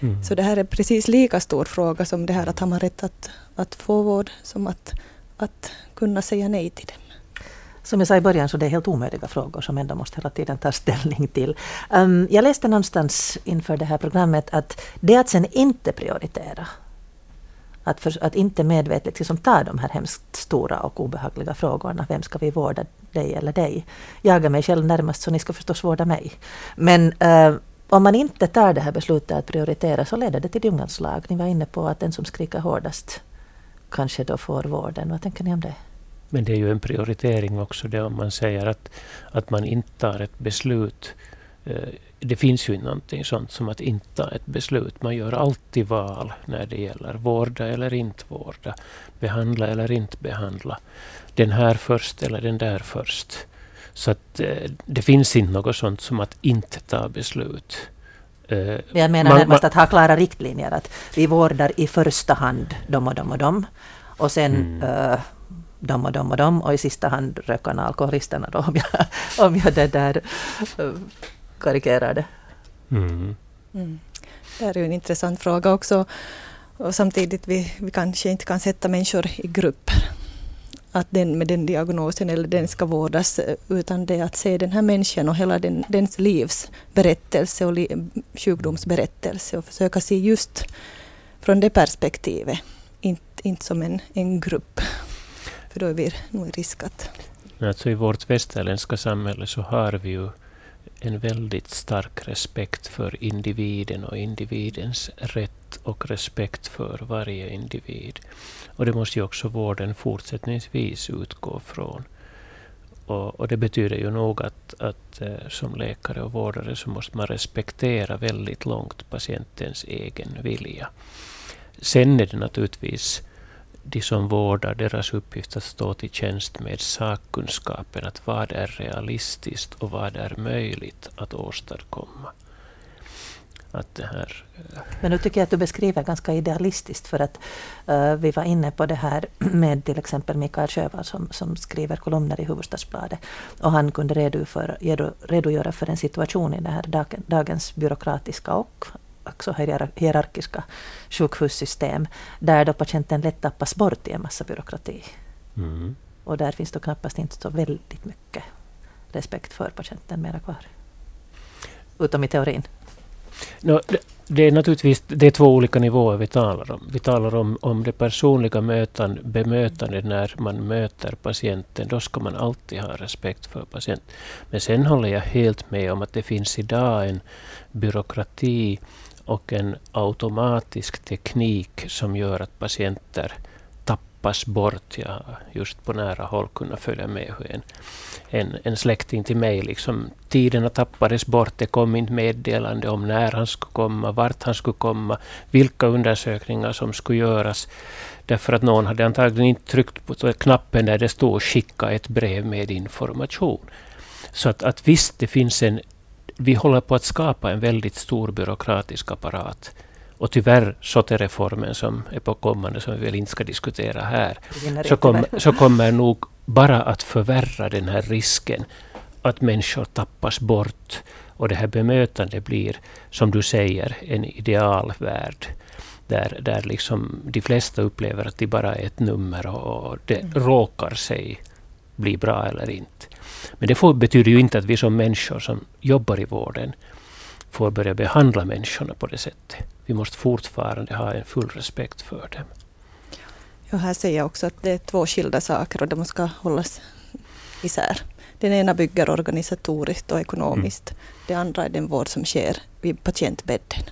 Mm. Så det här är precis lika stor fråga som det här att har man rätt att, att få vård som att, att kunna säga nej till dem.
Som jag sa i början så det är helt omöjliga frågor som ändå måste hela tiden ta ställning till. Um, jag läste någonstans inför det här programmet att det att sen inte prioritera att, för, att inte medvetet liksom ta de här hemskt stora och obehagliga frågorna. Vem ska vi vårda, dig eller dig? Jaga mig själv närmast så ni ska förstås vårda mig. Men uh, om man inte tar det här beslutet att prioritera så leder det till djungelns lag. Ni var inne på att den som skriker hårdast kanske då får vården. Vad tänker ni om det?
Men det är ju en prioritering också det om man säger att, att man inte tar ett beslut. Eh, det finns ju någonting sånt som att inte ta ett beslut. Man gör alltid val när det gäller vårda eller inte vårda. Behandla eller inte behandla. Den här först eller den där först. Så att eh, det finns inte något sånt som att inte ta beslut.
Eh, jag menar man, närmast att ha klara riktlinjer. Att vi vårdar i första hand dem och dem och dem. Och sen mm. uh, dem och dem och dem. Och i sista hand rökarna, alkoholisterna då, om jag, om jag det där uh, karikerar det.
Mm. Mm. Det är ju en intressant fråga också. Och samtidigt vi, vi kanske inte kan sätta människor i grupper. Att den med den diagnosen eller den ska vårdas eh, utan det är att se den här människan och hela den, dens livs berättelse och li, sjukdomsberättelse och försöka se just från det perspektivet. Inte, inte som en, en grupp. För då är vi nog i risk att...
Alltså I vårt västerländska samhälle så har vi ju en väldigt stark respekt för individen och individens rätt och respekt för varje individ. Och det måste ju också vården fortsättningsvis utgå från. Och, och det betyder ju nog att, att eh, som läkare och vårdare så måste man respektera väldigt långt patientens egen vilja. Sen är det naturligtvis de som vårdar, deras uppgift att stå till tjänst med sakkunskapen att vad är realistiskt och vad är möjligt att åstadkomma. Att det här.
Eh, Men nu tycker jag att du beskriver ganska idealistiskt för att uh, vi var inne på det här med till exempel Mikael Sjövall som, som skriver kolumner i Hufvudstadsbladet och han kunde redogöra för en situation i det här dagens byråkratiska och också hierarkiska sjukhussystem där då patienten lätt tappas bort i en massa byråkrati. Mm. Och där finns då knappast inte så väldigt mycket respekt för patienten mera kvar. Utom i teorin.
No, det, det, är naturligtvis det är två olika nivåer vi talar om. Vi talar om, om det personliga mötan, bemötandet när man möter patienten. Då ska man alltid ha respekt för patienten. Men sen håller jag helt med om att det finns idag en byråkrati och en automatisk teknik som gör att patienter tappas bort. Jag har just på nära håll kunnat följa med hur en, en, en släkting till mig, liksom, tiderna tappades bort. Det kom inte meddelande om när han skulle komma, vart han skulle komma, vilka undersökningar som skulle göras. Därför att någon hade antagligen inte tryckt på knappen där det stod skicka ett brev med information. Så att, att visst, det finns en... Vi håller på att skapa en väldigt stor byråkratisk apparat. Och tyvärr SOTE-reformen som är på kommande, som vi väl inte ska diskutera här, så, kom, så kommer nog bara att förvärra den här risken att människor tappas bort och det här bemötandet blir, som du säger, en idealvärld. Där, där liksom de flesta upplever att de bara är ett nummer och det mm. råkar sig bli bra eller inte. Men det får, betyder ju inte att vi som människor som jobbar i vården får börja behandla människorna på det sättet. Vi måste fortfarande ha en full respekt för dem.
Ja, här säger jag också att det är två skilda saker och de ska hållas isär. Den ena bygger organisatoriskt och ekonomiskt. Mm. Det andra är den vård som sker vid patientbädden.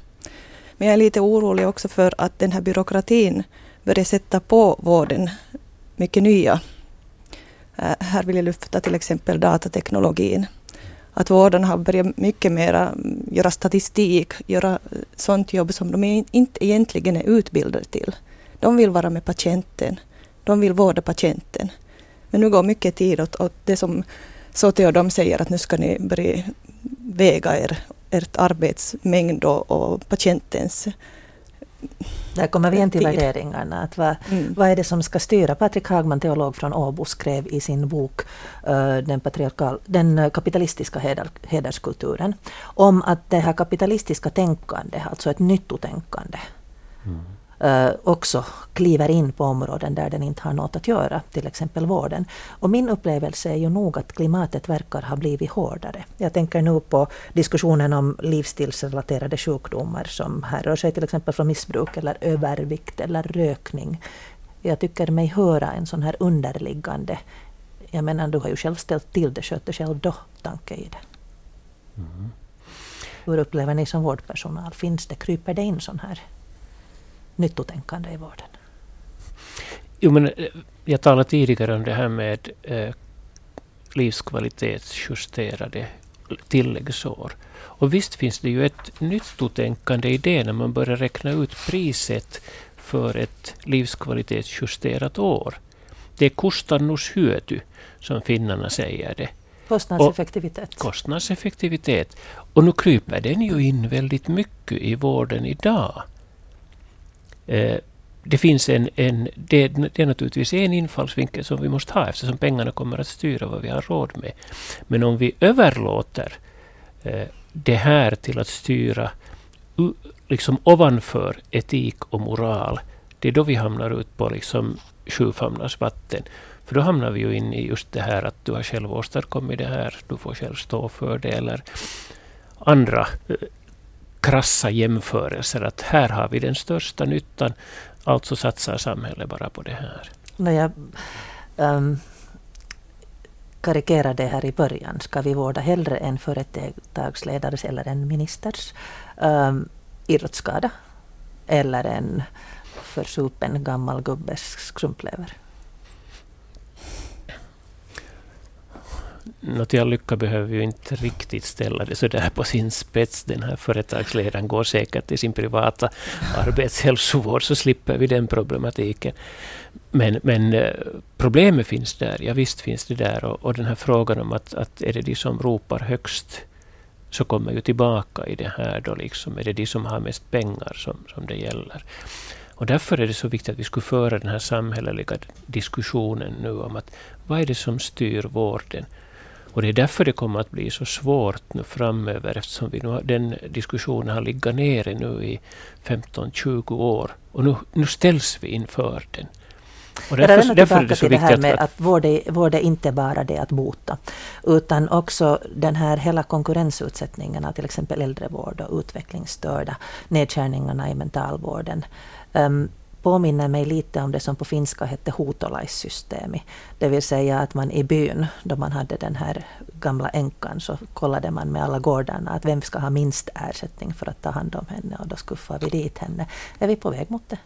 Men jag är lite orolig också för att den här byråkratin börjar sätta på vården mycket nya. Eh, här vill jag lyfta till exempel datateknologin. Att vården har börjat mycket mer mm, göra statistik, göra eh, sånt jobb som de inte egentligen är utbildade till. De vill vara med patienten. De vill vårda patienten. Men nu går mycket tid åt, åt det som Sote och de säger att nu ska ni börja väga er, ert arbetsmängd och, och patientens
där kommer vi in till värderingarna. Att vad, mm. vad är det som ska styra? Patrik Hagman, teolog från Åbo, skrev i sin bok uh, den, den kapitalistiska heder, hederskulturen om att det här kapitalistiska tänkandet, alltså ett nyttotänkande, mm eh, också kliver in på områden där den inte har något att göra, till exempel vården. Och min upplevelse är ju nog att klimatet verkar ha blivit hårdare. Jag tänker nu på diskussionen om livsstilsrelaterade sjukdomar som härrör sig till exempel från missbruk eller övervikt eller rökning. Jag tycker mig höra en sån här underliggande, jag menar du har ju själv ställt till det, sköt dig själv då, tanke i det. Mm. Hur upplever ni som vårdpersonal? Finns det, kryper det in sån här nyttotänkande i vården?
Jo, men eh, jag talade tidigare om det här med eh, livskvalitetsjusterade tilläggsår. Och visst finns det ju ett nyttotänkande i det när man börjar räkna ut priset för ett livskvalitetsjusterat år. Det är kustannushyöty, som finnarna säger det.
Kostnadseffektivitet.
Och kostnadseffektivitet. Och nu kryper den ju in väldigt mycket i vården idag. Eh, det finns en, en det, det, är naturligtvis en infallsvinkel som vi måste ha eftersom pengarna kommer att styra vad vi har råd med. Men om vi överlåter eh, det här till att styra liksom ovanför etik och moral, det är då vi hamnar ut på liksom sjufamnars vatten. För då hamnar vi ju in i just det här att du har själv åstadkommit det här, du får själv stå för det, eller andra eh, krassa jämförelser att här har vi den största nyttan, alltså satsar samhället bara på det här.
När jag um, ehm, karikerade här i början, ska vi vårda hellre en företagsledares eller en ministers ehm, um, idrottsskada eller en försupen gammal gubbes skrumplever?
Något till all lycka behöver vi inte riktigt ställa det så där på sin spets. Den här företagsledaren går säkert till sin privata arbetshälsovård så slipper vi den problematiken. Men, men eh, problemet finns där, ja visst finns det där. Och, och den här frågan om att, att är det de som ropar högst så kommer ju tillbaka i det här då liksom. Är det de som har mest pengar som, som det gäller? Och därför är det så viktigt att vi skulle föra den här samhälleliga diskussionen nu om att vad är det som styr vården? Och det är därför det kommer att bli så svårt nu framöver eftersom vi nu, den diskussionen har legat nere nu i 15-20 år. Och nu, nu ställs vi inför den.
Och därför, jag därför är det så till det här med att, att vård, är, vård är inte bara det att bota. Utan också den här hela konkurrensutsättningen av till exempel äldrevård och utvecklingsstörda. Nedskärningarna i mentalvården. Um, påminner mig lite om det som på finska hette hotolaissystemet. Det vill säga att man i byn, då man hade den här gamla änkan, så kollade man med alla gårdarna att vem ska ha minst ersättning för att ta hand om henne och då skuffar vi dit henne. Är vi på väg mot det?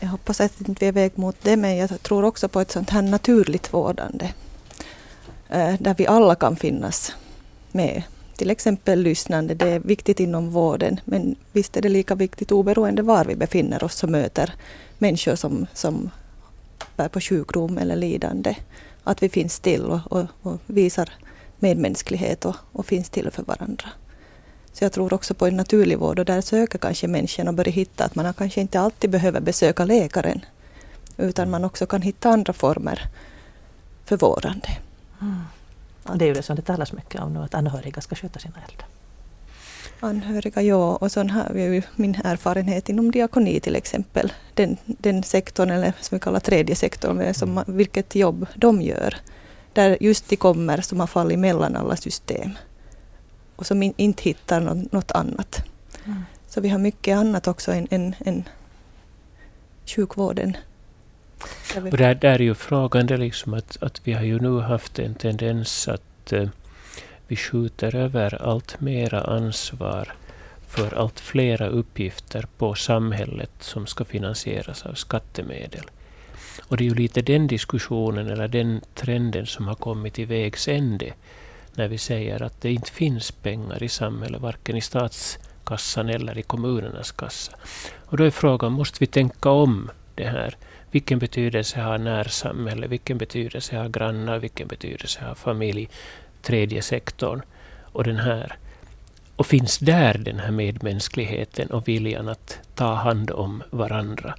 jag hoppas att vi inte vi är väg mot det, men jag tror också på ett sånt här naturligt vårdande. Eh, där vi alla kan finnas med. Till exempel lyssnande, det är viktigt inom vården, men visst är det lika viktigt oberoende var vi befinner oss och möter människor som, som bär på sjukdom eller lidande. Att vi finns till och, och, och visar medmänsklighet och, och finns till för varandra. Så jag tror också på en naturlig vård och där söker kanske människan och börjar hitta att man kanske inte alltid behöver besöka läkaren utan man också kan hitta andra former för vårdande.
Mm det är ju det som det talas mycket om nu, att anhöriga ska sköta sina äldre.
Anhöriga, ja. Och så har vi ju min erfarenhet inom diakoni till exempel. Den, den sektorn, eller som vi kallar tredje sektorn, som, vilket jobb de gör. Där just de kommer som har fallit mellan alla system och som in, inte hittar något, något annat. Mm. Så vi har mycket annat också än, än, än sjukvården.
Och där, där är ju frågan det liksom att, att vi har ju nu haft en tendens att eh, vi skjuter över allt mera ansvar för allt flera uppgifter på samhället som ska finansieras av skattemedel. Och det är ju lite den diskussionen eller den trenden som har kommit i vägs ände när vi säger att det inte finns pengar i samhället, varken i statskassan eller i kommunernas kassa. Och då är frågan, måste vi tänka om det här? Vilken betydelse har närsamhälle? Vilken betydelse har grannar? Vilken betydelse har familj? Tredje sektorn och den här. Och finns där den här medmänskligheten och viljan att ta hand om varandra?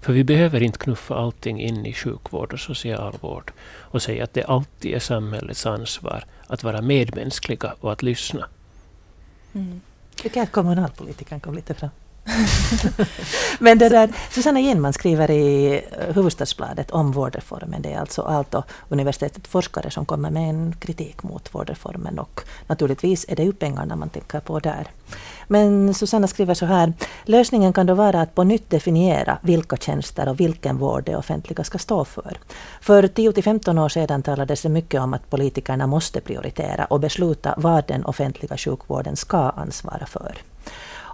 För vi behöver inte knuffa allting in i sjukvård och socialvård och säga att det alltid är samhällets ansvar att vara medmänskliga och att lyssna.
Mm. Tycker att kommunalpolitiken kom lite fram. Men det där, Susanna Ginman skriver i eh, Huvudstadsbladet om vårdreformen. Det är alltså Aalto universitetet forskare som kommer med en kritik mot vårdreformen och naturligtvis är det ju pengarna man tänker på där. Men Susanna skriver så här. Lösningen kan då vara att på nytt definiera vilka tjänster och vilken vård det offentliga ska stå för. För 10-15 år sedan talades det mycket om att politikerna måste prioritera och besluta vad den offentliga sjukvården ska ansvara för.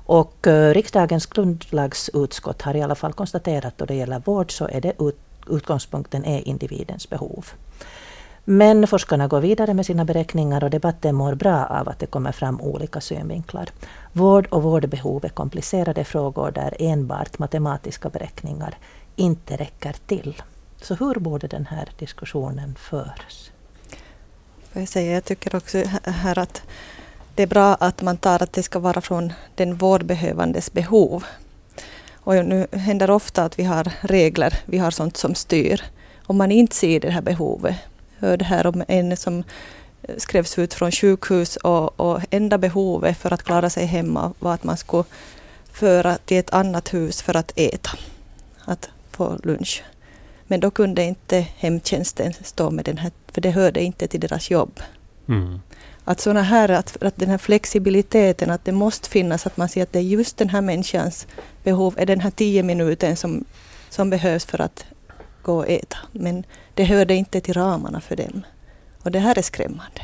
Och eh, riksdagens grundlagsutskott har i alla fall konstaterat att då det gäller vård så är det ut, utgångspunkten är individens behov. Men forskarna går vidare med sina beräkningar och debatten mår bra av att det kommer fram olika synvinklar. Vård och vårdbehov är komplicerade frågor där enbart matematiska beräkningar inte räcker till. Så hur borde den här diskussionen föras?
Jag, säga, jag tycker också här att det är bra att man tar att det ska vara från den vårdbehövandes behov. Och nu händer ofta att vi har regler, vi har sånt som styr. Om man inte ser det här behovet. Jag hörde här om en som skrevs ut från sjukhus och, och enda behovet för att klara sig hemma var att man skulle föra till ett annat hus för att äta, att få lunch. Men då kunde inte hemtjänsten stå med den här, för det hörde inte till deras jobb. Mm. Att såna här, att, att den här flexibiliteten, att det måste finnas, att man ser att det är just den här människans behov, är den här tio minuten som, som behövs för att gå och äta. Men det hörde inte till ramarna för dem. Och det här är skrämmande.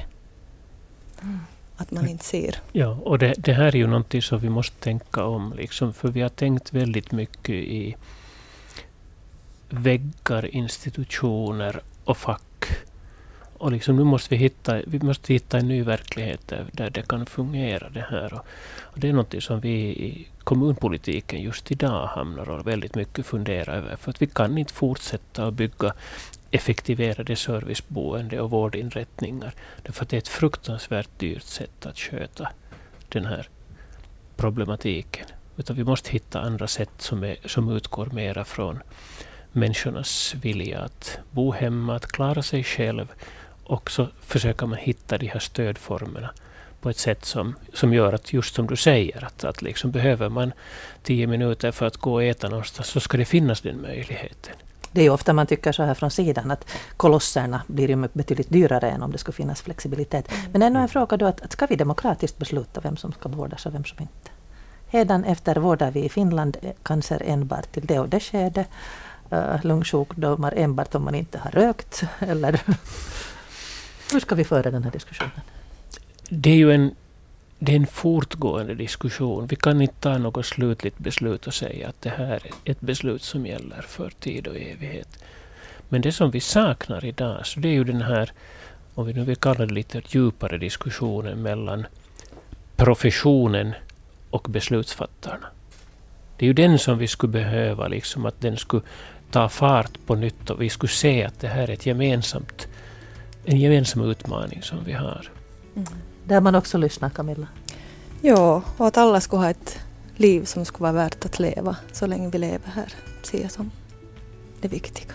Mm. Att man inte ser.
Ja, och det, det, här är ju någonting som vi måste tänka om. Liksom, för vi har tänkt väldigt mycket i väggar, institutioner och fack och liksom nu måste vi hitta, vi måste hitta en ny verklighet där, där det kan fungera det här. Och, och, det är något som vi i kommunpolitiken just idag hamnar och väldigt mycket funderar över. För att vi kan inte fortsätta att bygga effektiverade serviceboende och vårdinrättningar. Därför att det är ett fruktansvärt dyrt sätt att sköta den här problematiken. Utan vi måste hitta andra sätt som, är, som utgår mera från människornas vilja att bo hemma, att klara sig själv och så försöker man hitta de här stödformerna på ett sätt som, som gör att, just som du säger, att, att liksom behöver man tio minuter för att gå och äta någonstans så ska det finnas den möjligheten.
Det är ju ofta man tycker så här från sidan att kolosserna blir ju betydligt dyrare än om det skulle finnas flexibilitet. Mm. Men ännu en fråga då, att, att ska vi demokratiskt besluta vem som ska vårdas och vem som inte? Redan efter vårdar vi i Finland cancer enbart till det och det skedet. Uh, lungsjukdomar enbart om man inte har rökt eller hur ska vi föra den här diskussionen?
Det är ju en det är en fortgående diskussion. Vi kan inte ta något slutligt beslut och säga att det här är ett beslut som gäller för tid och evighet. Men det som vi saknar idag, så det är ju den här, om vi nu vill kalla det lite djupare diskussionen mellan professionen och beslutsfattarna. Det är ju den som vi skulle behöva, liksom att den skulle ta fart på nytt och vi skulle se att det här är ett gemensamt, en gemensam utmaning som vi har.
Mm. Där man också lyssnar, Camilla.
Ja, och att alla skulle ha ett liv som skulle vara värt att leva så länge vi lever här, ser jag som det viktiga.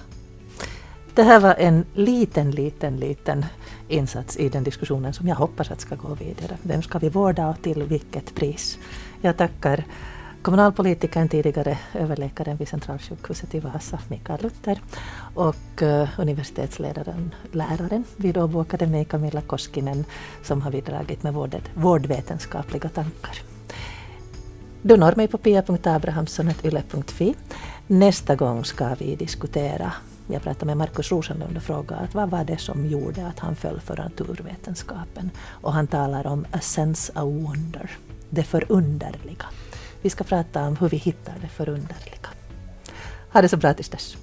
Det här var en liten, liten, liten insats i den diskussionen som jag hoppas att ska gå vidare. Vem ska vi vårda och till vilket pris? Jag tackar kommunalpolitikern, tidigare överläkaren vid Centralsjukhuset i Vasa, Mikael Luther, och eh, universitetsledaren, läraren vid Åbo Akademi, Camilla Koskinen, som har bidragit med vård, vårdvetenskapliga tankar. Du når mig på pia.abrahamssonet.yle.fi. Nästa gång ska vi diskutera jag pratade med Markus Rosenlund och frågade att vad var det som gjorde att han föll för naturvetenskapen. Och han talar om a sense of wonder, det förunderliga. Vi ska prata om hur vi hittar det förunderliga. Ha det så bra tills dess.